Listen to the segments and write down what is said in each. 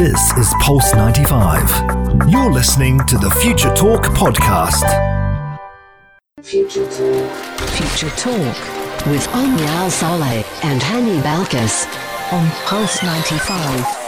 This is Pulse 95. You're listening to the Future Talk podcast. Future Talk. Future Talk with Omri Al Saleh and Hani Balkis on Pulse 95.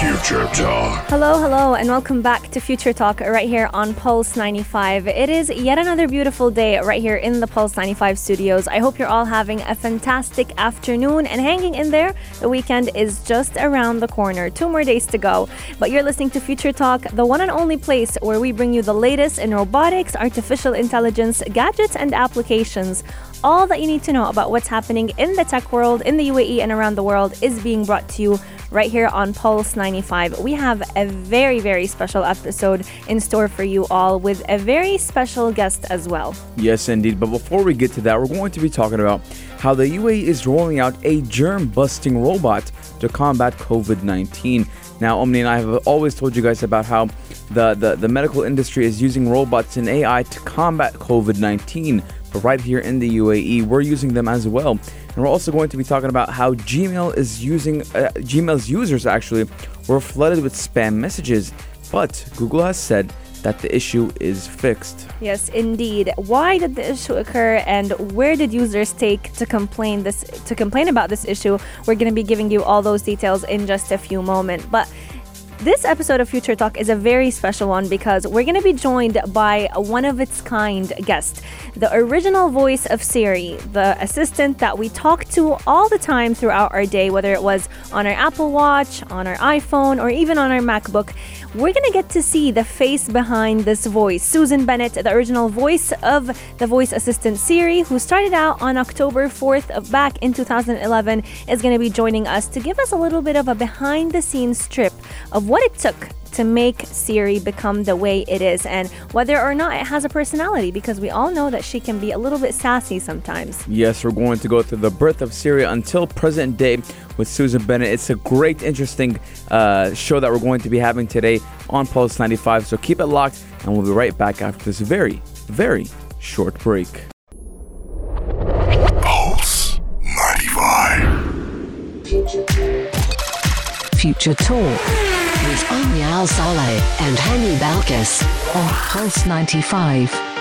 Future Talk. Hello, hello, and welcome back to Future Talk right here on Pulse 95. It is yet another beautiful day right here in the Pulse 95 studios. I hope you're all having a fantastic afternoon and hanging in there. The weekend is just around the corner. Two more days to go. But you're listening to Future Talk, the one and only place where we bring you the latest in robotics, artificial intelligence, gadgets, and applications all that you need to know about what's happening in the tech world, in the UAE, and around the world is being brought to you right here on Pulse 95. We have a very, very special episode in store for you all with a very special guest as well. Yes, indeed. But before we get to that, we're going to be talking about how the UAE is rolling out a germ busting robot to combat COVID 19. Now, Omni and I have always told you guys about how the, the, the medical industry is using robots and AI to combat COVID 19. But right here in the UAE, we're using them as well. And we're also going to be talking about how Gmail is using, uh, Gmail's users actually were flooded with spam messages. But Google has said that the issue is fixed. Yes, indeed. Why did the issue occur and where did users take to complain this to complain about this issue? We're going to be giving you all those details in just a few moments. But this episode of Future Talk is a very special one because we're going to be joined by a one of its kind guest, the original voice of Siri, the assistant that we talk to all the time throughout our day, whether it was on our Apple Watch, on our iPhone, or even on our MacBook. We're to get to see the face behind this voice. Susan Bennett, the original voice of the voice assistant Siri, who started out on October 4th of back in 2011, is to be joining us to give us a little bit of a behind the scenes trip of what it took to make Siri become the way it is and whether or not it has a personality because we all know that she can be a little bit sassy sometimes. Yes, we're going to go through the birth of Siri until present day with Susan Bennett. It's a great, interesting uh, show that we're going to be having today on Pulse 95. So keep it locked, and we'll be right back after this very, very short break. Pulse 95. Future Talk. With Omri Al Saleh and Hani Balkis on Pulse 95.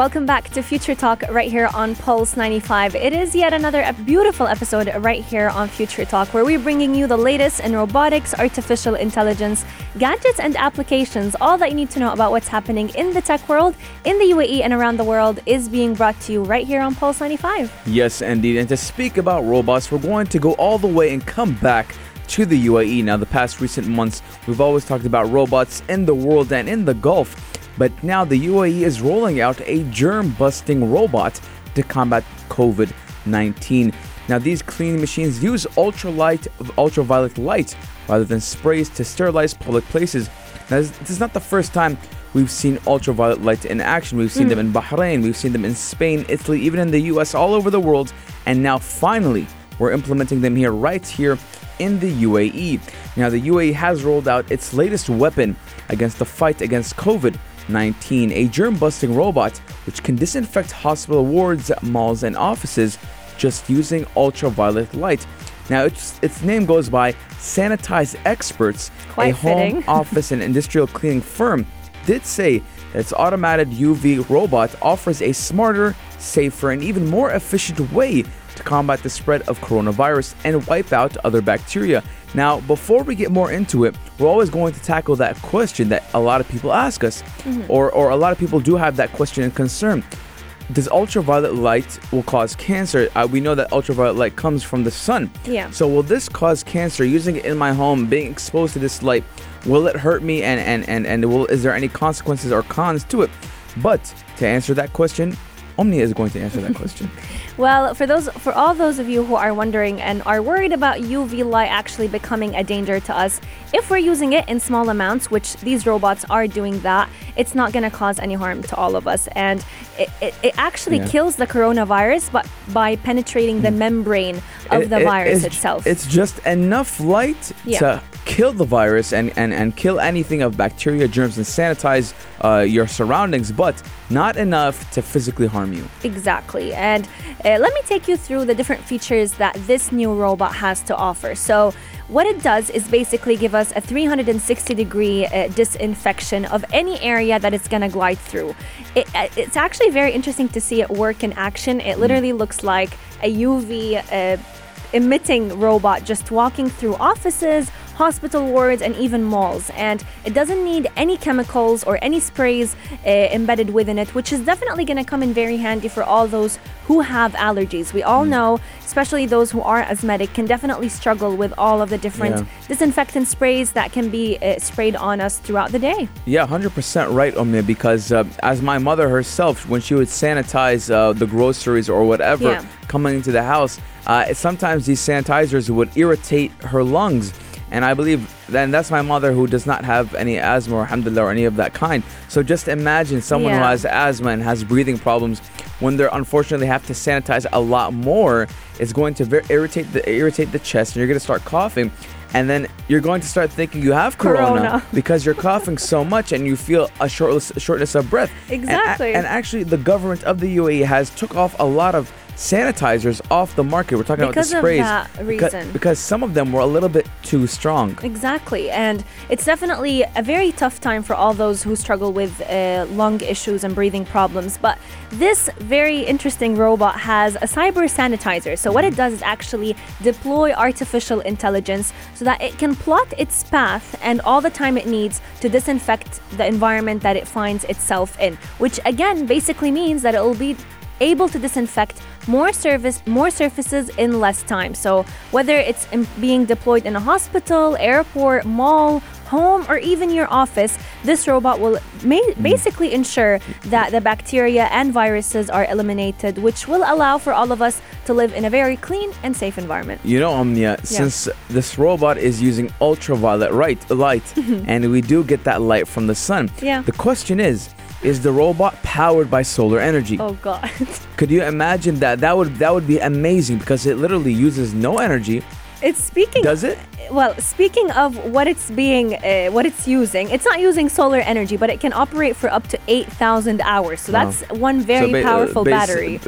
Welcome back to Future Talk right here on Pulse 95. It is yet another beautiful episode right here on Future Talk where we're bringing you the latest in robotics, artificial intelligence, gadgets, and applications. All that you need to know about what's happening in the tech world, in the UAE, and around the world is being brought to you right here on Pulse 95. Yes, indeed. And to speak about robots, we're going to go all the way and come back to the UAE. Now, the past recent months, we've always talked about robots in the world and in the Gulf. But now the UAE is rolling out a germ busting robot to combat COVID 19. Now, these cleaning machines use ultralight, ultraviolet light rather than sprays to sterilize public places. Now, this this is not the first time we've seen ultraviolet light in action. We've seen hmm. them in Bahrain, we've seen them in Spain, Italy, even in the US, all over the world. And now, finally, we're implementing them here, right here in the UAE. Now, the UAE has rolled out its latest weapon against the fight against COVID 19, a germ busting robot which can disinfect hospital wards, malls, and offices just using ultraviolet light. Now, its, its name goes by Sanitize Experts, Quite a home, office, and industrial cleaning firm, did say that its automated UV robot offers a smarter, safer, and even more efficient way to combat the spread of coronavirus and wipe out other bacteria. Now, before we get more into it, we're always going to tackle that question that a lot of people ask us, or, or a lot of people do have that question and concern. Does ultraviolet light will cause cancer? Uh, we know that ultraviolet light comes from the sun. Yeah. So will this cause cancer? Using it in my home, being exposed to this light, will it hurt me? And and and and will is there any consequences or cons to it? But to answer that question, Omni is going to answer that question. Well, for those for all those of you who are wondering and are worried about UV light actually becoming a danger to us, if we're using it in small amounts, which these robots are doing that, it's not going to cause any harm to all of us. And it, it, it actually Yeah. kills the coronavirus but by penetrating the hmm. membrane of It- the virus it's, itself. It's just enough light Yeah. to kill the virus and, and, and kill anything of bacteria, germs, and sanitize uh, your surroundings, but not enough to physically harm you. Exactly. And uh, let me take you through the different features that this new robot has to offer. So, what it does is basically give us a 360 degree uh, disinfection of any area that it's going to glide through. It, uh, it's actually very interesting to see it work in action. It literally looks like a UV uh, emitting robot just walking through offices, hospital wards, and even malls. And it doesn't need any chemicals or any sprays uh, embedded within it, which is definitely going to come in very handy for all those who have allergies. We all know, especially those who are asthmatic, can definitely struggle with all of the different Yeah. disinfectant sprays that can be uh, sprayed on us throughout the day. Yeah, 100% right, Omnia, because uh, as my mother herself, when she would sanitize uh, the groceries or whatever Yeah. coming into the house, uh, sometimes these sanitizers would irritate her lungs. And I believe, then that's my mother who does not have any asthma or alhamdulillah or any of that kind. So just imagine someone who has asthma and has breathing problems when they're unfortunately have to sanitize a lot more. It's going to ver- irritate the irritate the chest, and you're going to start coughing. And then you're going to start thinking you have corona, Corona. because you're coughing so much and you feel a shortness, shortness of breath. And Exactly. And, actually, the government of the UAE has took off a lot of sanitizers off the market. We're talking Because about the sprays that Because, because some of them were a little bit too strong. Exactly. And it's definitely a very tough time for all those who struggle with uh, lung issues and breathing problems. But this very interesting robot has a cyber sanitizer. So, what it does is actually deploy artificial intelligence so that it can plot its path and all the time it needs to disinfect the environment that it finds itself in, which again basically means that it will be able to disinfect more service more surfaces in less time. So whether it's being deployed in a hospital airport mall home or even your office this robot will ma- mm. basically ensure that the bacteria and viruses are eliminated which will allow for all of us to live in a very clean and safe environment. You know, Omnia, since this robot is using ultraviolet right, light, and we do get that light from the sun, Yeah. the question is, is the robot powered by solar energy? oh god Could you imagine that? That would that would be amazing because it literally uses no energy. it's speaking Does it? well speaking of what it's being uh, what it's using it's not using solar energy but it can operate for up to 8000 hours so Wow. that's one very ba- uh, powerful battery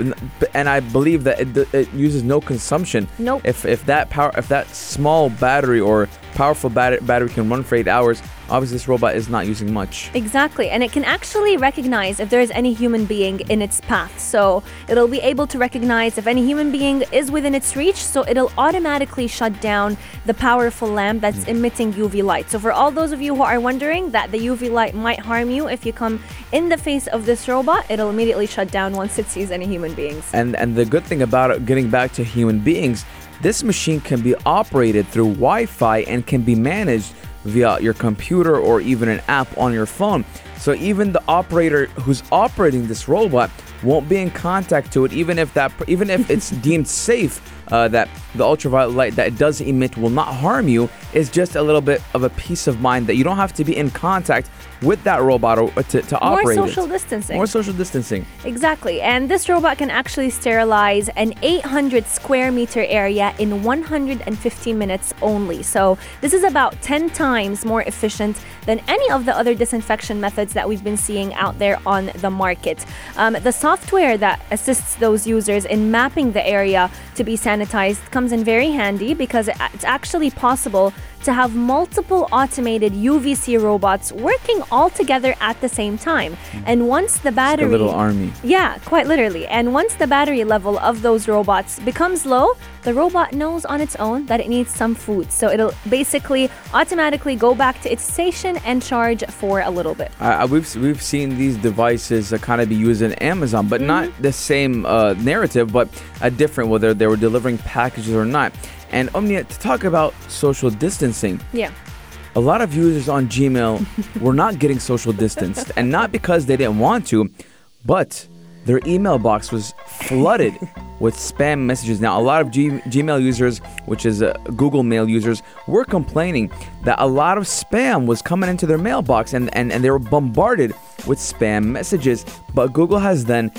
And I believe that it, it uses no consumption. Nope. If if that power if that small battery or powerful bat- battery can run for eight hours, obviously this robot is not using much. Exactly, and it can actually recognize if there is any human being in its path. So it'll be able to recognize if any human being is within its reach, so it'll automatically shut down the powerful lamp that's hmm. emitting UV light. So for all those of you who are wondering that the UV light might harm you if you come in the face of this robot, it'll immediately shut down once it sees any human beings. And and the good thing about it, getting back to human beings, this machine can be operated through Wi-Fi and can be managed via your computer or even an app on your phone. So even the operator who's operating this robot won't be in contact to it, even if that even if it's deemed safe. Uh, that the ultraviolet light that it does emit will not harm you is just a little bit of a peace of mind that you don't have to be in contact with that robot or, to, to More operate it. social distancing. More social distancing. Exactly. And this robot can actually sterilize an 800 square meter area in 150 minutes only. So, this is about 10 times more efficient than any of the other disinfection methods that we've been seeing out there on the market. Um, the software that assists those users in mapping the area to be sanitized comes in very handy because it's actually possible to have multiple automated UVC robots working all together at the same time. And once the battery a little army. yeah, quite literally. And once the battery level of those robots becomes low, the robot knows on its own that it needs some food. So it'll basically automatically go back to its station and charge for a little bit. Uh, we've we've seen these devices uh, kind of be used in Amazon, but not the same uh, narrative, but a different whether they were delivering packages or not. And Omnia, to talk about social distancing, Yeah. a lot of users on Gmail were not getting social distanced, and not because they didn't want to, but their email box was flooded with spam messages. Now, a lot of G- Gmail users, which is uh, Google Mail users, were complaining that a lot of spam was coming into their mailbox, and, and, and they were bombarded with spam messages. But Google has then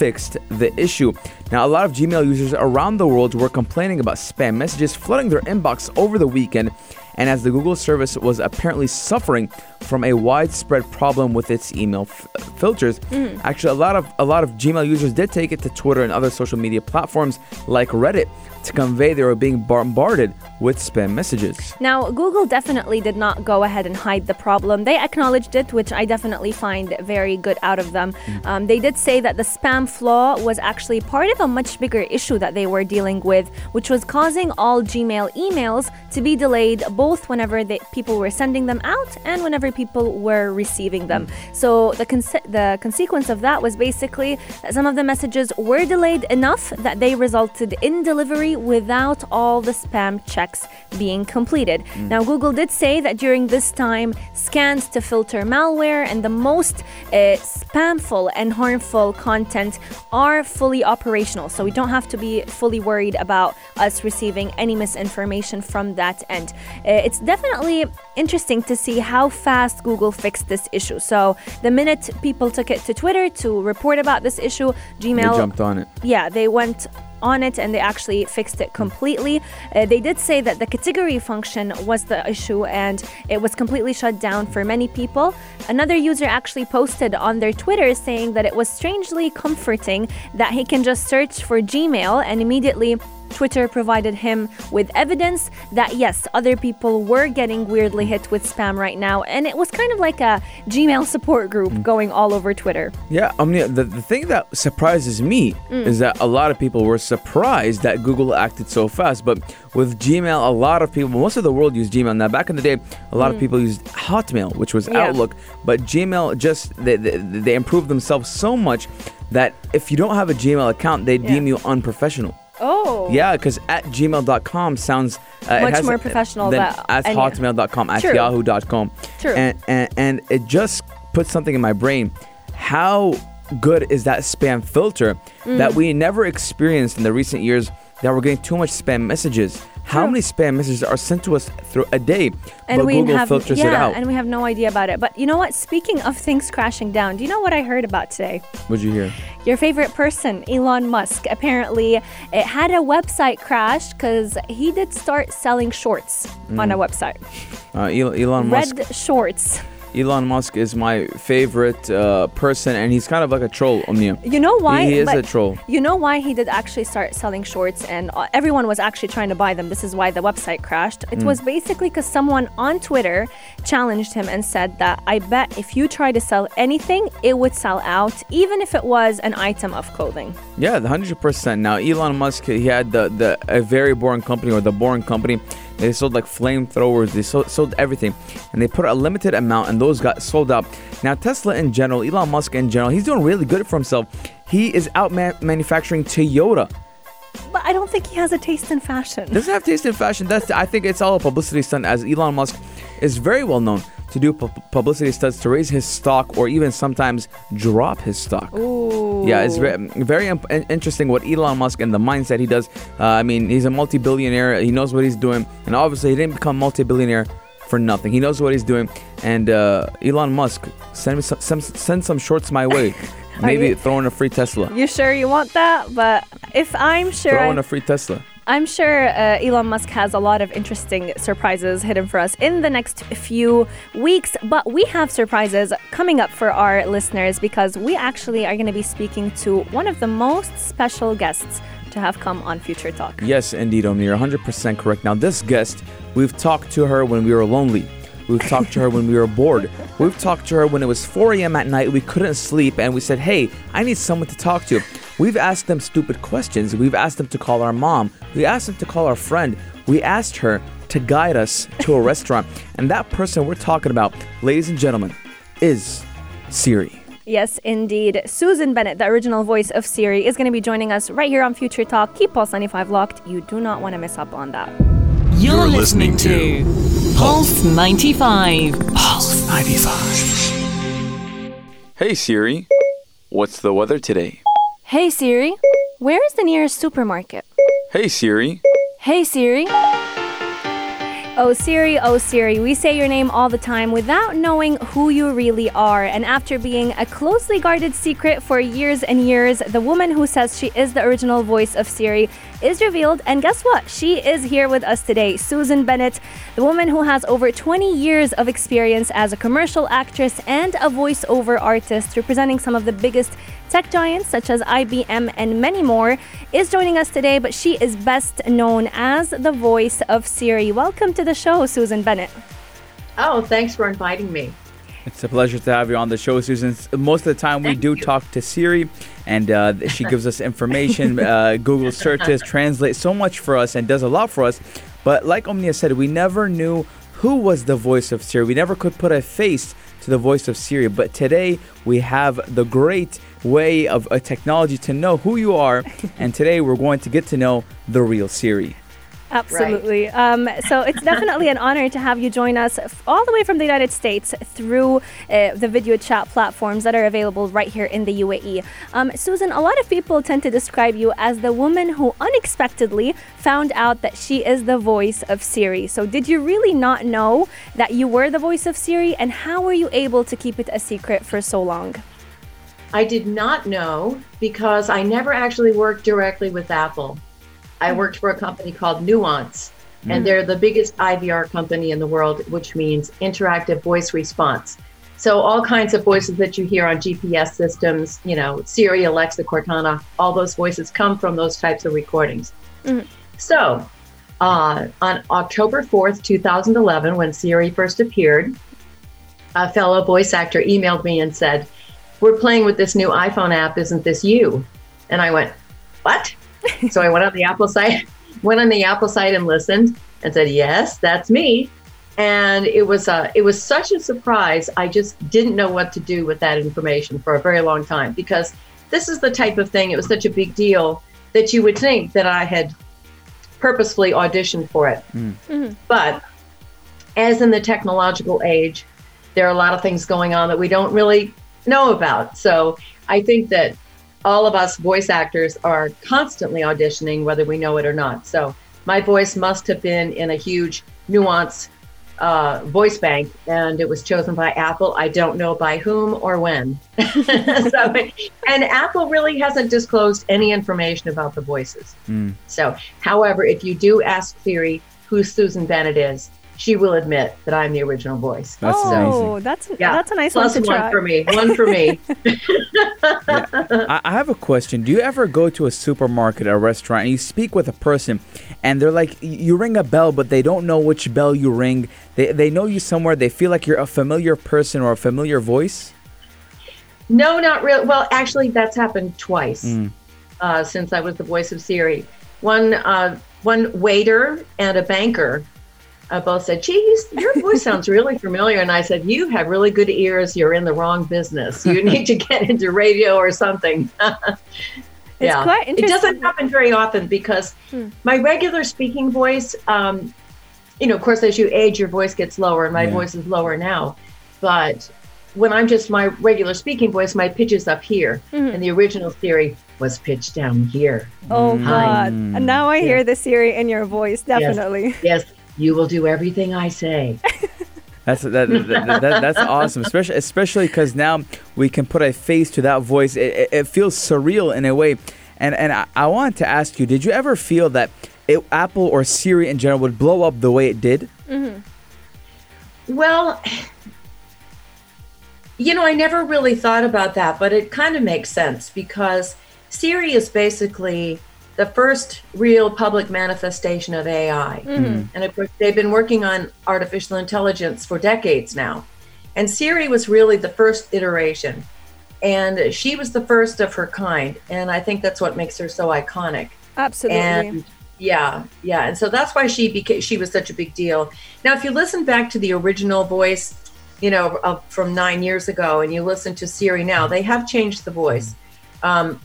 fixed the issue. Now, a lot of Gmail users around the world were complaining about spam messages flooding their inbox over the weekend, and as the Google service was apparently suffering from a widespread problem with its email f- filters, mm. actually a lot of a lot of Gmail users did take it to Twitter and other social media platforms like Reddit to convey they were being bombarded with spam messages. Now, Google definitely did not go ahead and hide the problem. They acknowledged it, which I definitely find very good out of them. Um, they did say that the spam flaw was actually part of a much bigger issue that they were dealing with, which was causing all Gmail emails to be delayed both whenever they, people were sending them out and whenever people were receiving them. So the the consequence of that was basically that some of the messages were delayed enough that they resulted in delivery without all the spam checks being completed. Now, Google did say that during this time, scans to filter malware and the most uh, spamful and harmful content are fully operational. So we don't have to be fully worried about us receiving any misinformation from that end. Uh, it's definitely interesting to see how fast Google fixed this issue. So the minute people took it to Twitter to report about this issue, Gmail They jumped on it. yeah, they went on it and they actually fixed it completely. Uh, they did say that the category function was the issue and it was completely shut down for many people. Another user actually posted on their Twitter saying that it was strangely comforting that he can just search for Gmail and immediately Twitter provided him with evidence that yes, other people were getting weirdly hit with spam right now, and it was kind of like a Gmail support group mm. going all over Twitter. Yeah, I mean, the, the thing that surprises me mm. is that a lot of people were surprised that Google acted so fast. But with Gmail, a lot of people, most of the world used Gmail. Now, back in the day, a lot of mm. people used Hotmail, which was Yeah. Outlook. But Gmail just, they, they, they improved themselves so much that if you don't have a Gmail account, they deem you unprofessional. Oh. Yeah, because at gmail.com sounds uh, Much has- more professional than at yeah. hotmail.com, at True. yahoo.com. True. And, and, and it just puts something in my brain. How good is that spam filter Mm. that we never experienced in the recent years that we're getting too much spam messages? How many spam messages are sent to us through a day? and but we Google have filters yeah, it out. and we have no idea about it. But you know what? Speaking of things crashing down, do you know what I heard about today? What'd you hear? Your favorite person, Elon Musk, apparently it had a website crash because he did start selling shorts on a website. Uh, Elon Mm. Musk. Red shorts. Elon Musk is my favorite uh, person, and he's kind of like a troll, Omnia. You know why? He is but a troll. You know why he did actually start selling shorts, and uh, everyone was actually trying to buy them. This is why the website crashed. It was basically because someone on Twitter challenged him and said that I bet if you try to sell anything, it would sell out, even if it was an item of clothing. Yeah, the hundred percent. Now Elon Musk, he had the the a very boring company or the boring company. They sold like flamethrowers. They sold, sold everything, and they put a limited amount, and those got sold out. Now Tesla in general, Elon Musk in general, he's doing really good for himself. He is out ma- manufacturing Toyota. But I don't think he has a taste in fashion. Doesn't have taste in fashion. That's I think it's all a publicity stunt. As Elon Musk is very well known to do pu- publicity stunts to raise his stock or even sometimes drop his stock. Ooh. Yeah, it's very, very imp- interesting what Elon Musk and the mindset he does. Uh, I mean, he's a multi-billionaire. He knows what he's doing, and obviously, he didn't become multi-billionaire for nothing. He knows what he's doing. And uh, Elon Musk, send me some, some, send some shorts my way. Maybe you- throw in a free Tesla. You sure you want that? But if I'm sure, Throw I- in a free Tesla. I'm sure uh, Elon Musk has a lot of interesting surprises hidden for us in the next few weeks. But we have surprises coming up for our listeners because we actually are going to be speaking to one of the most special guests to have come on Future Talk. Yes, indeed, Omni. You're 100% correct. Now, this guest, we've talked to her when we were lonely. We've talked to her when we were bored. We've talked to her when it was 4 a.m. at night, we couldn't sleep, and we said, hey, I need someone to talk to. We've asked them stupid questions. We've asked them to call our mom. We asked them to call our friend. We asked her to guide us to a restaurant. And that person we're talking about, ladies and gentlemen, is Siri. Yes, indeed. Susan Bennett, the original voice of Siri, is going to be joining us right here on Future Talk. Keep Pulse 95 locked. You do not want to miss up on that. You're, You're listening, listening to Pulse 95. Pulse 95. Hey, Siri. What's the weather today? Hey Siri, where is the nearest supermarket? Hey, Siri. Hey Siri. Oh Siri, oh Siri, we say your name all the time without knowing who you really are. And after being a closely guarded secret for years and years, the woman who says she is the original voice of Siri is revealed. And guess what? She is here with us today. Susan Bennett, the woman who has over 20 years of experience as a commercial actress and a voiceover artist, representing some of the biggest tech giants such as IBM and many more, is joining us today, but she is best known as the voice of Siri. Welcome to the show, Susan Bennett. Oh, thanks for inviting me. It's a pleasure to have you on the show, Susan. Most of the time, we do you. talk to Siri, and uh, she gives us information. Uh, Google searches, translates so much for us, and does a lot for us. But like Omnia said, we never knew who was the voice of Siri. We never could put a face to the voice of Siri. But today, we have the great way of a technology to know who you are, and today we're going to get to know the real Siri. Absolutely. Um, so it's definitely an honor to have you join us all the way from the United States through uh, the video chat platforms that are available right here in the UAE. Um, Susan, a lot of people tend to describe you as the woman who unexpectedly found out that she is the voice of Siri. So did you really not know that you were the voice of Siri, and how were you able to keep it a secret for so long? I did not know because I never actually worked directly with Apple. I worked for a company called Nuance, and they're the biggest IVR company in the world, which means interactive voice response. So, all kinds of voices that you hear on GPS systems, you know, Siri, Alexa, Cortana, all those voices come from those types of recordings. So, uh, on October 4th, 2011, when Siri first appeared, a fellow voice actor emailed me and said, We're playing with this new iPhone app. Isn't this you? And I went, What? So I went on the Apple site, went on the Apple site and listened and said, Yes, that's me. And it was uh, it was such a surprise. I just didn't know what to do with that information for a very long time because this is the type of thing. It was such a big deal that you would think that I had purposefully auditioned for it. But as in the technological age, there are a lot of things going on that we don't really know about. So I think that all of us voice actors are constantly auditioning, whether we know it or not. So my voice must have been in a huge nuance uh, voice bank, and it was chosen by Apple. I don't know by whom or when. so, and Apple really hasn't disclosed any information about the voices. So, however, if you do ask Siri who Susan Bennett is, she will admit that I'm the original voice. That's oh, amazing. that's Yeah, that's a nice plus one to one try. for me. One for me. I, I have a question. Do you ever go to a supermarket or restaurant and you speak with a person and they're like, you ring a bell, but they don't know which bell you ring? They, they know you somewhere. They feel like you're a familiar person or a familiar voice? No, not really. Well, actually, that's happened twice uh, since I was the voice of Siri. One, uh, one waiter and a banker uh, both said, "Geez, your voice sounds really familiar." And I said, "You have really good ears. You're in the wrong business. You need to get into radio or something." It's quite It doesn't. Hmm. happen very often because my regular speaking voice, um, you know, of course, as you age, your voice gets lower, and my Yeah. voice is lower now. But when I'm just my regular speaking voice, my pitch is up here, Hmm. and the original Siri was pitched down here. Oh Mm. God! And now I hear the Siri in your voice. Definitely. Yes, you will do everything I say. That's that, that, that, that- that's awesome, especially especially because now we can put a face to that voice. It, it, it feels surreal in a way, and and I, I wanted to ask you: Did you ever feel that it, Apple or Siri in general would blow up the way it did? Mm-hmm. Well, you know, I never really thought about that, but it kind of makes sense because Siri is basically the first real public manifestation of AI. And of course, they've been working on artificial intelligence for decades now. And Siri was really the first iteration. And she was the first of her kind. And I think that's what makes her so iconic. Absolutely. And yeah, yeah, and so that's why she became she was such a big deal. Now, if you listen back to the original voice, you know, of, from nine years ago, and you listen to Siri now, they have changed the voice. Um,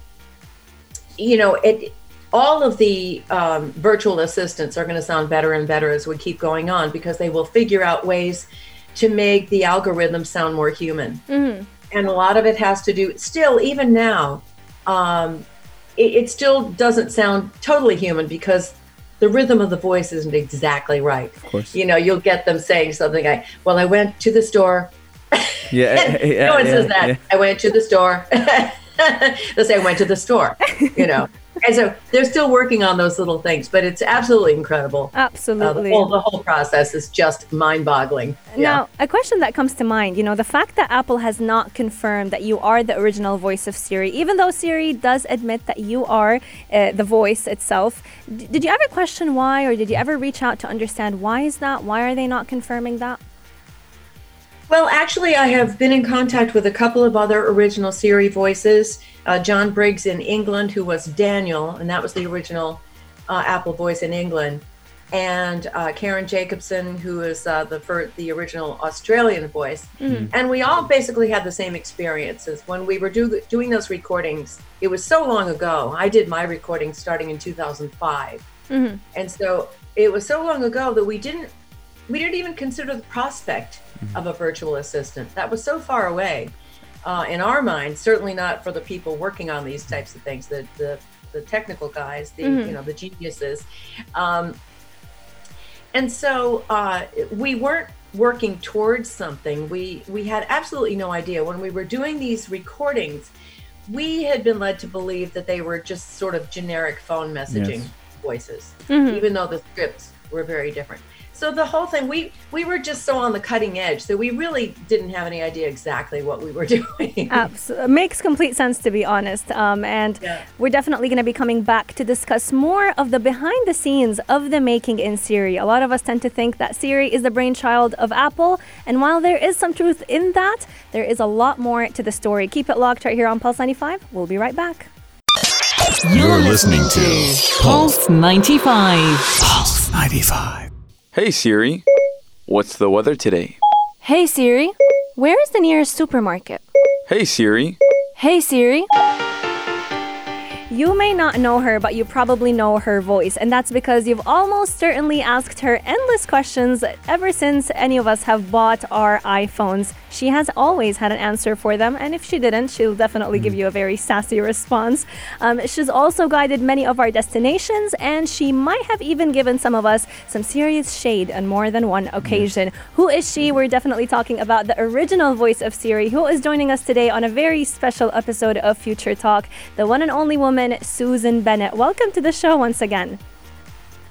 you know, it all of the um, virtual assistants are going to sound better and better as we keep going on because they will figure out ways to make the algorithm sound more human. And a lot of it has to do, still, even now, um, it, it still doesn't sound totally human because the rhythm of the voice isn't exactly right. Of course. You know, you'll get them saying something like, "Well, I went to the store." Yeah, yeah, no one yeah, says that. yeah. I went to the store. They'll say I went to the store. You know, and so they're still working on those little things, but it's absolutely incredible. Uh, the, Absolutely. whole, the whole process is just mind-boggling. Now, a question that comes to mind, you know, the fact that Apple has not confirmed that you are the original voice of Siri, even though Siri does admit that you are uh, the voice itself, d- did you ever question why, or did you ever reach out to understand why is that? Why are they not confirming that? Well, actually, I have been in contact with a couple of other original Siri voices. Uh, Jon Briggs in England, who was Daniel, and that was the original uh, Apple voice in England, and uh, Karen Jacobsen, who is uh, the fir- the original Australian voice. And we all basically had the same experiences when we were do- doing those recordings. It was so long ago. I did my recording starting in 2005, and so it was so long ago that we didn't we didn't even consider the prospect of a virtual assistant. That was so far away uh, in our minds. Certainly not for the people working on these types of things. The the, the technical guys, the you know the geniuses, um, and so uh, we weren't working towards something. We we had absolutely no idea when we were doing these recordings. We had been led to believe that they were just sort of generic phone messaging Yes. voices, even though the scripts were very different. So the whole thing, we we were just so on the cutting edge that we really didn't have any idea exactly what we were doing. Abs- makes complete sense to be honest. Um, and Yeah. we're definitely going to be coming back to discuss more of the behind the scenes of the making in Siri. A lot of us tend to think that Siri is the brainchild of Apple, and while there is some truth in that, there is a lot more to the story. Keep it locked right here on Pulse 95. We'll be right back. You're listening to Pulse 95. Pulse 95. Hey Siri, what's the weather today? Hey Siri, where is the nearest supermarket? Hey Siri, Hey Siri. You may not know her, but you probably know her voice, and that's because you've almost certainly asked her endless questions ever since any of us have bought our iPhones. She has always had an answer for them, and if she didn't, she'll definitely give you a very sassy response. Um, she's also guided many of our destinations, and she might have even given some of us some serious shade on more than one occasion. Who is she? We're definitely talking about the original voice of Siri, who is joining us today on a very special episode of Future Talk, the one and only woman, Susan Bennett. Welcome to the show once again.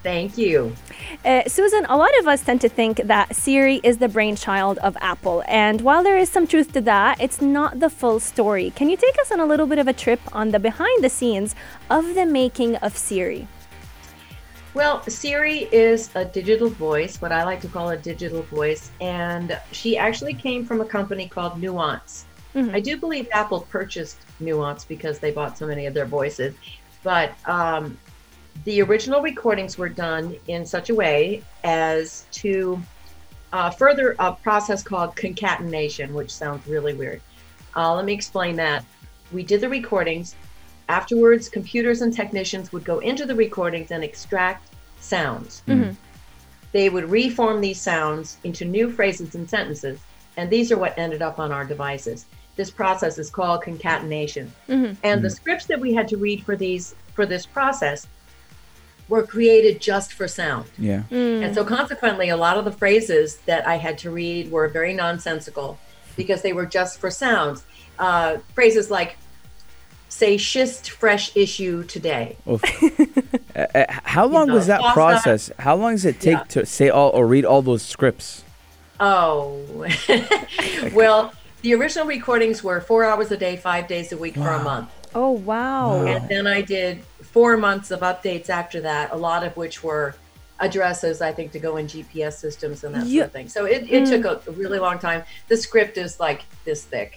Thank you. Uh, Susan, a lot of us tend to think that Siri is the brainchild of Apple. And while there is some truth to that, it's not the full story. Can you take us on a little bit of a trip on the behind the scenes of the making of Siri? Well, Siri is a digital voice, what I like to call a digital voice, and she actually came from a company called Nuance. I do believe Apple purchased Nuance because they bought so many of their voices, but um, the original recordings were done in such a way as to uh, further a process called concatenation, which sounds really weird. Uh, let me explain that. We did the recordings. Afterwards, computers and technicians would go into the recordings and extract sounds. They would reform these sounds into new phrases and sentences, and these are what ended up on our devices. This process is called concatenation. And the scripts that we had to read for these for this process were created just for sound. Yeah. And so, consequently, a lot of the phrases that I had to read were very nonsensical because they were just for sounds. Uh, phrases like, say, schist fresh issue today. Uh, uh, how long know, was that toss that- process? How long does it take Yeah. to say all or read all those scripts? Oh, well, the original recordings were four hours a day, five days a week for a month. Oh, wow. And then I did four months of updates after that, a lot of which were addresses, I think, to go in GPS systems and that Yeah. sort of thing. So it, it took a, a really long time. The script is like this thick.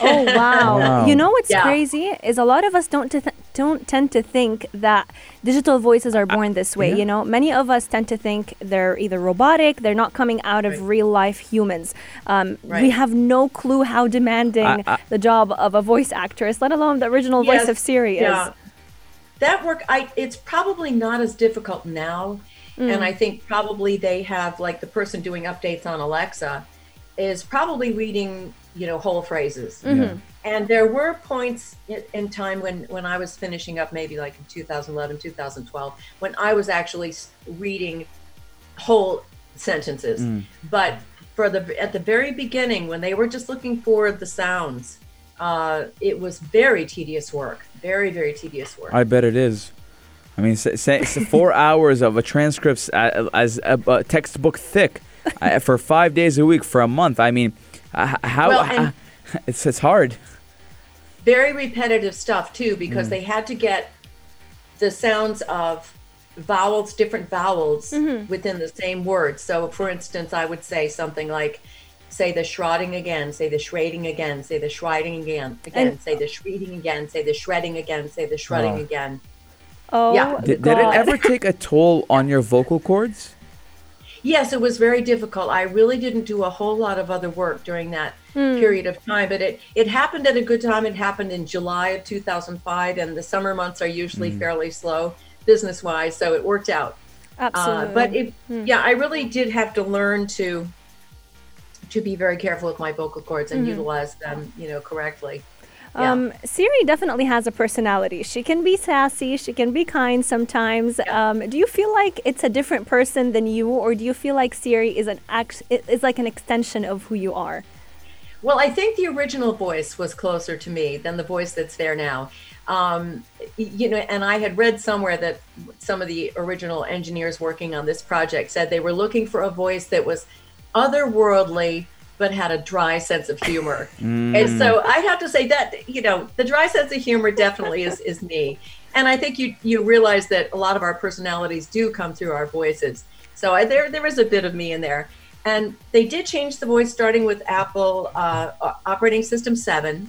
Oh wow. Wow. You know what's Yeah. crazy is a lot of us don't th- don't tend to think that digital voices are born this way. yeah. You know, many of us tend to think they're either robotic, they're not coming out of Right. real life humans. Um, We have no clue how demanding I- I- the job of a voice actress, let alone the original voice of Siri yeah. is. That work, I it's probably not as difficult now. And I think probably they have like the person doing updates on Alexa is probably reading you know, whole phrases. Mm-hmm. And there were points in, in time when, when I was finishing up, maybe like in 2011, 2012, when I was actually reading whole sentences. Mm. But for the at the very beginning, when they were just looking for the sounds, uh, it was very tedious work. Very very tedious work. I bet it is. I mean, say, say, say four hours of a transcripts uh, as a, a textbook thick uh, for five days a week for a month. I mean, uh, how? Well, and- it's it's hard. very repetitive stuff too because Mm. they had to get the sounds of vowels different vowels within the same word so for instance i would say something like say the shrouding again say the shredding again say the shredding again again And- say the shredding again say the shredding again say the shredding Oh. again Oh, Yeah. Did, did it ever take a toll on your vocal cords? Yes, it was very difficult. I really didn't do a whole lot of other work during that period of time, but it it happened at a good time. It happened in July of 2005, and the summer months are usually hmm. fairly slow business wise, so it worked out. Absolutely. Uh, but it, yeah, I really did have to learn to to be very careful with my vocal cords and utilize them, you know, correctly. Yeah. Um, Siri definitely has a personality. She can be sassy. She can be kind sometimes. Um, do you feel like it's a different person than you, or do you feel like Siri is an act is like an extension of who you are? Well, I think the original voice was closer to me than the voice that's there now. Um, you know, and I had read somewhere that some of the original engineers working on this project said they were looking for a voice that was otherworldly but had a dry sense of humor. And so I have to say that, you know, the dry sense of humor definitely is is me. And I think you you realize that a lot of our personalities do come through our voices. So I, there there is a bit of me in there. And they did change the voice starting with Apple uh, operating system 7.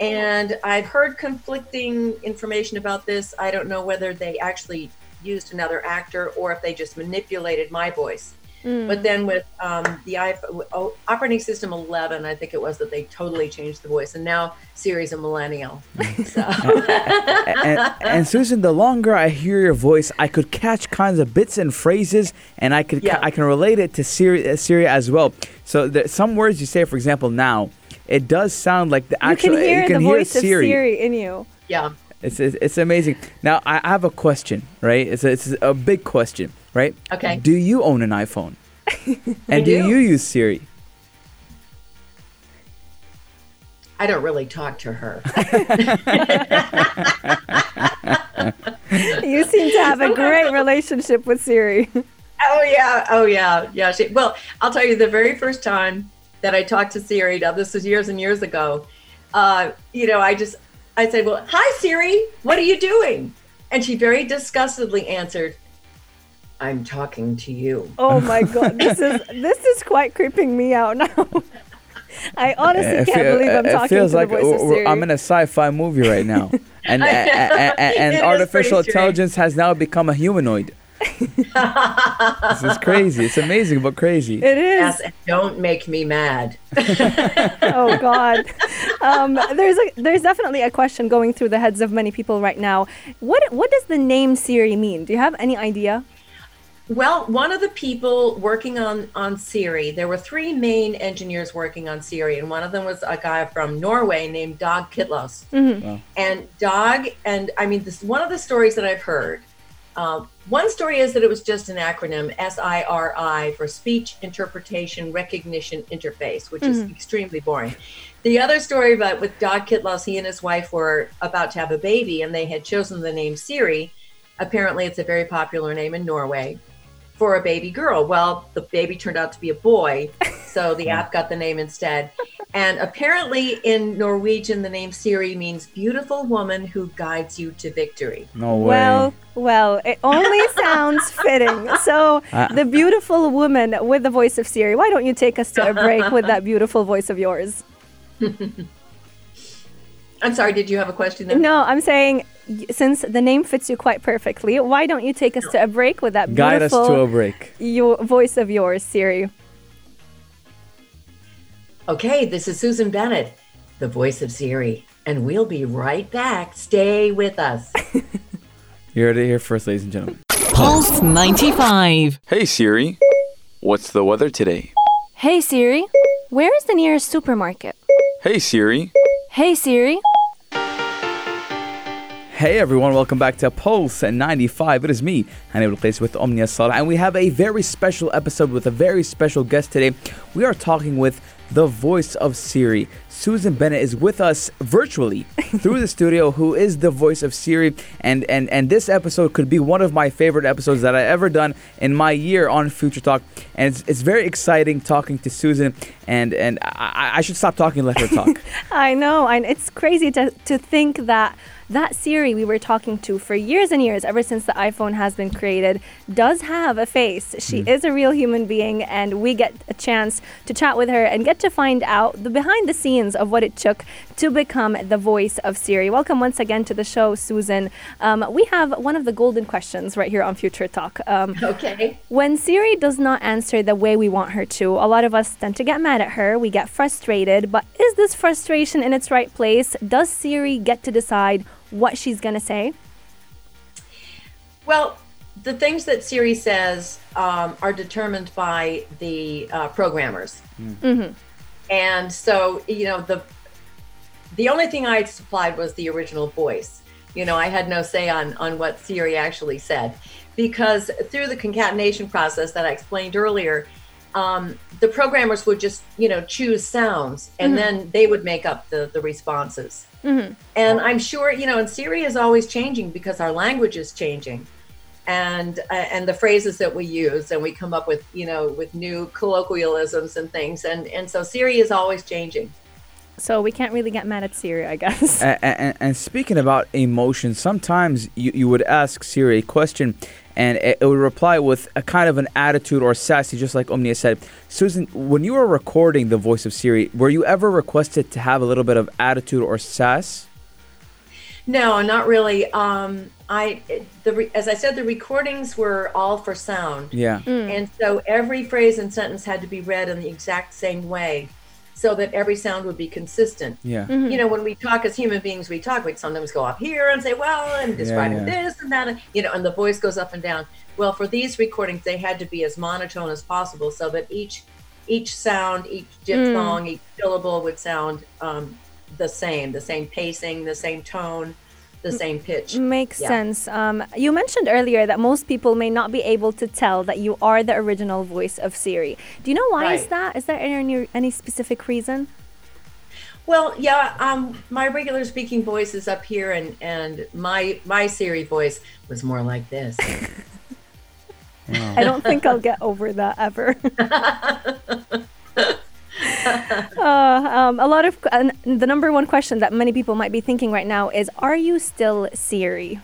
And I've heard conflicting information about this. I don't know whether they actually used another actor or if they just manipulated my voice. But then with um, the iPhone, oh, operating system 11, I think it was that they totally changed the voice. And now Siri's a millennial. So. and, and Susan, the longer I hear your voice, I could catch kinds of bits and phrases, and I could Yeah. I can relate it to Siri, uh, Siri as well. So there, some words you say, for example, now, it does sound like the actual. you can hear you can the hear voice Siri. of Siri in you. yeah. It's, it's it's amazing. Now I I have a question, right? It's a, it's a big question, right? Okay. Do you own an iPhone? and do do. you use Siri? I don't really talk to her. You seem to have a great relationship with Siri. Oh yeah, oh yeah, yeah. She, well, I'll tell you, the very first time that I talked to Siri, now this was years and years ago. Uh, you know, I just I said, "Well, hi Siri, what are you doing?" And she very disgustedly answered, "I'm talking to you." Oh my god, this is this is quite creeping me out now. I honestly It can't feel- believe I'm it talking feels to like the voice of uh, uh, we're- Siri. I'm in a sci-fi movie right now, and uh, and, and, and artificial intelligence has now become a humanoid. This is crazy. It's amazing, but crazy. it is. Yes, don't make me mad. oh God. Um, there's a there's definitely a question going through the heads of many people right now. What what does the name Siri mean? Do you have any idea? Well, one of the people working on on Siri, there were three main engineers working on Siri, and one of them was a guy from Norway named Dag Kittlaus. And Dag, and I mean, this one of the stories that I've heard. Uh, one story is that it was just an acronym, SIRI, for Speech Interpretation Recognition Interface, which is extremely boring. The other story about with Dag Kittlaus, he and his wife were about to have a baby, and they had chosen the name Siri. Apparently, it's a very popular name in Norway for a baby girl. Well, the baby turned out to be a boy, so the app got the name instead. And apparently, in Norwegian, the name Siri means beautiful woman who guides you to victory. No way. Well, well, it only sounds fitting. So Ah. the beautiful woman with the voice of Siri. Why don't you take us to a break with that beautiful voice of yours? I'm sorry, did you have a question there? No, I'm saying since the name fits you quite perfectly, why don't you take us to a break with that Guide us beautiful to a break. your voice of yours, Siri? Okay, this is Susan Bennett, the voice of Siri, and we'll be right back. Stay with us. You heard it here first, ladies and gentlemen. Pulse 95. Hey Siri, what's the weather today? Hey Siri, where is the nearest supermarket? Hey Siri. Hey Siri. Hey everyone, welcome back to Pulse at 95. It is me, Hani Place with Omnia Salah, and we have a very special episode with a very special guest today. We are talking with the voice of Siri. Susan Bennett is with us virtually through the studio, who is the voice of Siri. And, and, and this episode could be one of my favorite episodes that I ever done in my year on Future Talk. And it's, it's very exciting talking to Susan. And, and I, I should stop talking and let her talk. I know, and it's crazy to, to think that that Siri we were talking to for years and years, ever since the iPhone has been created, does have a face. She Mm. is a real human being, and we get a chance to chat with her and get to find out the behind the scenes of what it took to become the voice of Siri. Welcome once again to the show, Susan. Um, we have one of the golden questions right here on Future Talk. Um, Okay. when Siri does not answer the way we want her to, a lot of us tend to get mad at her. We get frustrated. But is this frustration in its right place? Does Siri get to decide what she's going to say? Well, the things that Siri says um, are determined by the uh, programmers, and so you know the the only thing I supplied was the original voice. You know, I had no say on on what Siri actually said, because through the concatenation process that I explained earlier, um, the programmers would just you know choose sounds, and then they would make up the the responses. And I'm sure you know, and Siri is always changing because our language is changing. And uh, and the phrases that we use and we come up with you know with new colloquialisms and things. And and so Siri is always changing. So we can't really get mad at Siri, I guess. and, and, and speaking about emotions, sometimes you, you would ask Siri a question and it, it would reply with a kind of an attitude or sassy, just like Omnia said. Susan, when you were recording the voice of Siri, were you ever requested to have a little bit of attitude or sass? no not really um i the re- as i said the recordings were all for sound Yeah. and so every phrase and sentence had to be read in the exact same way so that every sound would be consistent Yeah. you know, when we talk as human beings, we talk, we sometimes go up here and say, well, I'm describing yeah. this and that, and, you know, and the voice goes up and down. Well, for these recordings, they had to be as monotone as possible so that each each sound, each diphthong, each syllable would sound um, the same, the same pacing, the same tone, the same pitch. Makes Yeah. sense. Um, you mentioned earlier that most people may not be able to tell that you are the original voice of Siri. Do you know why is that? Is there any, any specific reason? Well, yeah, um, my regular speaking voice is up here, and and my my Siri voice was more like this. I don't think I'll get over that ever. Uh, um, a lot of uh, the number one question that many people might be thinking right now is: Are you still Siri?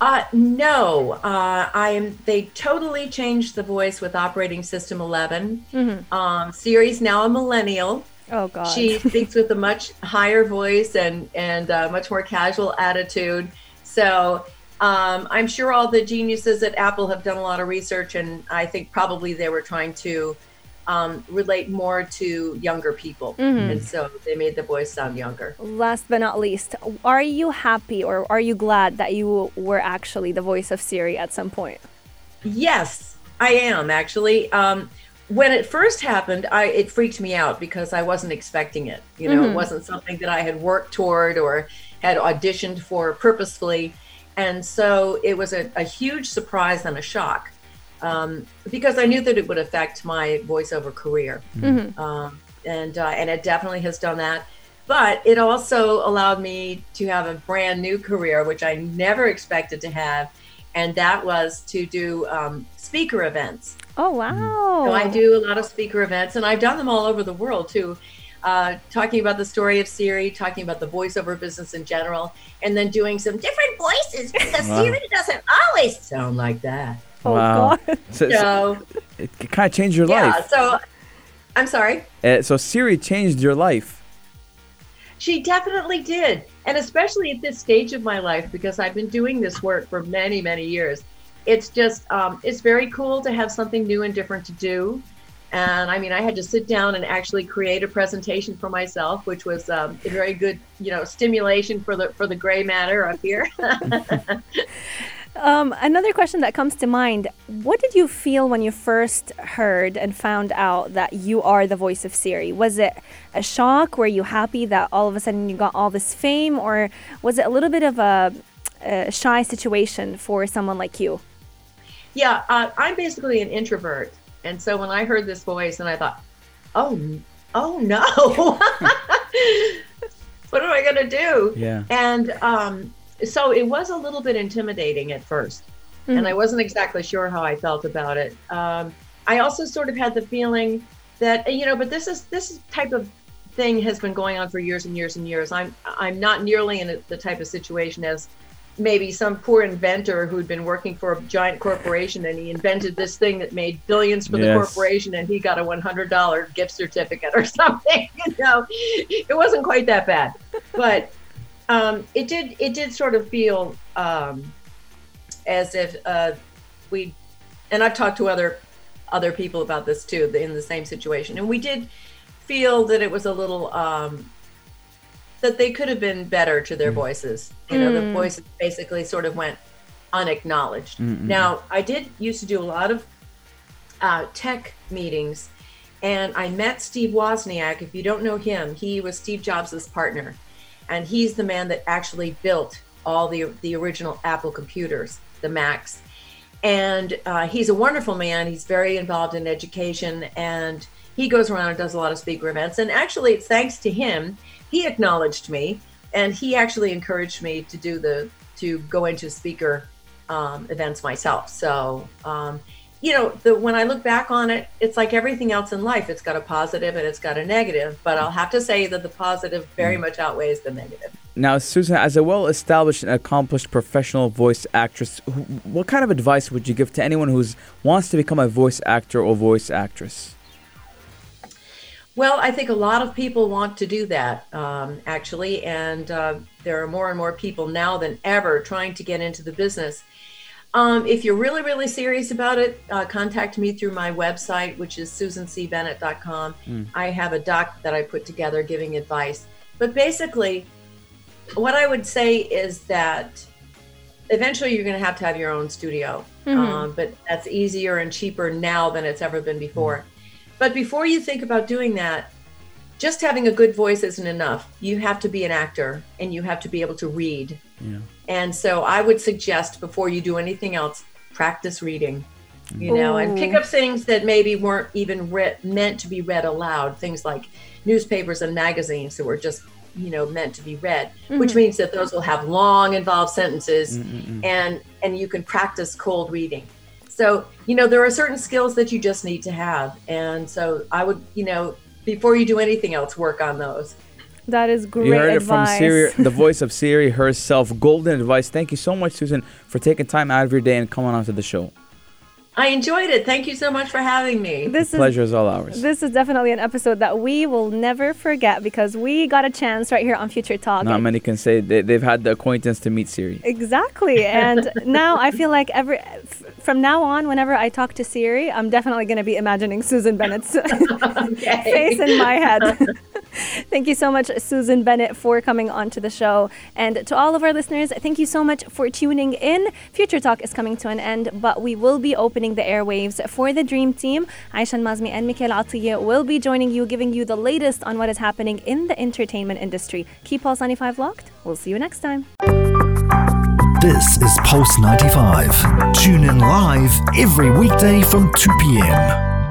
Uh, no, uh, I am. They totally changed the voice with operating system 11. Um, Siri's now a millennial. Oh God. She speaks with a much higher voice and and uh, much more casual attitude. So um, I'm sure all the geniuses at Apple have done a lot of research, and I think probably they were trying to um, relate more to younger people, and so they made the voice sound younger. Last but not least, are you happy or are you glad that you were actually the voice of Siri at some point? Yes, I am actually. Um, when it first happened, I it freaked me out because I wasn't expecting it. You know, it wasn't something that I had worked toward or had auditioned for purposefully, and so it was a, a huge surprise and a shock um, because I knew that it would affect my voiceover career, um, and uh, and it definitely has done that. But it also allowed me to have a brand new career, which I never expected to have, and that was to do um, speaker events. Oh wow! So I do a lot of speaker events, and I've done them all over the world too. Uh, talking about the story of Siri, talking about the voiceover business in general, and then doing some different voices because Wow. Siri doesn't always sound like that. Oh wow. God! So, so So it, kind of changed your yeah, life. so I'm sorry. Uh, so Siri changed your life. She definitely did. And especially at this stage of my life, because I've been doing this work for many, many years. It's just, um, it's very cool to have something new and different to do. And I mean, I had to sit down and actually create a presentation for myself, which was um, a very good, you know, stimulation for the for the gray matter up here. Um, another question that comes to mind What did you feel when you first heard and found out that you are the voice of Siri? Was it a shock? Were you happy that all of a sudden you got all this fame? Or was it a little bit of a, a shy situation for someone like you? Yeah, uh, I'm basically an introvert. And so when I heard this voice and I thought, oh, oh no, what am I going to do? Yeah. And um, so it was a little bit intimidating at 1st Mm-hmm. and I wasn't exactly sure how I felt about it. Um, I also sort of had the feeling that you know, but this is this type of thing has been going on for years and years and years. I'm I'm not nearly in the type of situation as maybe some poor inventor who'd been working for a giant corporation and he invented this thing that made billions for the corporation and he got a $100 gift certificate or something you know it wasn't quite that bad but um, it did it did sort of feel um, as if uh, we and I've talked to other other people about this too in the same situation. And we did feel that it was a little um, that they could have been better to their voices. You know the voices basically sort of went unacknowledged. Now i did used to do a lot of uh, tech meetings and i met steve wozniak. If you don't know him he was steve jobs' partner and he's the man that actually built all the the original apple computers the macs and uh, he's a wonderful man. He's very involved in education, and he goes around and does a lot of speaker events. And actually, it's thanks to him, he acknowledged me, and he actually encouraged me to do the to go into speaker um, events myself. So, um, you know, the when I look back on it, it's like everything else in life. It's got a positive and it's got a negative, but I'll have to say that the positive very much outweighs the negative. Now, Susan, as a well established and accomplished professional voice actress, wh- what kind of advice would you give to anyone who wants to become a voice actor or voice actress? Well, I think a lot of people want to do that, um, actually, and uh, there are more and more people now than ever trying to get into the business. Um, if you're really, really serious about it, uh, contact me through my website, which is susancbennett.com. I have a doc that I put together giving advice. But basically, what I would say is that eventually you're going to have to have your own studio, um, but that's easier and cheaper now than it's ever been before. But before you think about doing that, just having a good voice isn't enough. You have to be an actor and you have to be able to read. Yeah. And so I would suggest before you do anything else, practice reading, you know, and pick up things that maybe weren't even re- meant to be read aloud, things like newspapers and magazines that were just, you know, meant to be read, which mm-hmm. means that those will have long involved sentences mm, mm, mm. and and you can practice cold reading. So, you know, there are certain skills that you just need to have. And so I would, you know, before you do anything else, work on those. That is great You heard advice. it from Siri, the voice of Siri herself. Golden advice. Thank you so much, Susan, for taking time out of your day and coming onto the show. I enjoyed it. Thank you so much for having me. This is Pleasure is all ours. This is definitely an episode that we will never forget because we got a chance right here on Future Talk. Not many can say they, they've had the acquaintance to meet Siri. Exactly. And now I feel like every from now on, whenever I talk to Siri, I'm definitely going to be imagining Susan Bennett's face in my head. thank you so much, Susan Bennett, for coming on to the show. And to all of our listeners, thank you so much for tuning in. Future Talk is coming to an end, but we will be opening the airwaves for the Dream Team. Aishan Mazmi and Mikhail Atiye will be joining you, giving you the latest on what is happening in the entertainment industry. Keep Pulse 95 locked. We'll see you next time. This is Pulse 95. Tune in live every weekday from 2 p.m.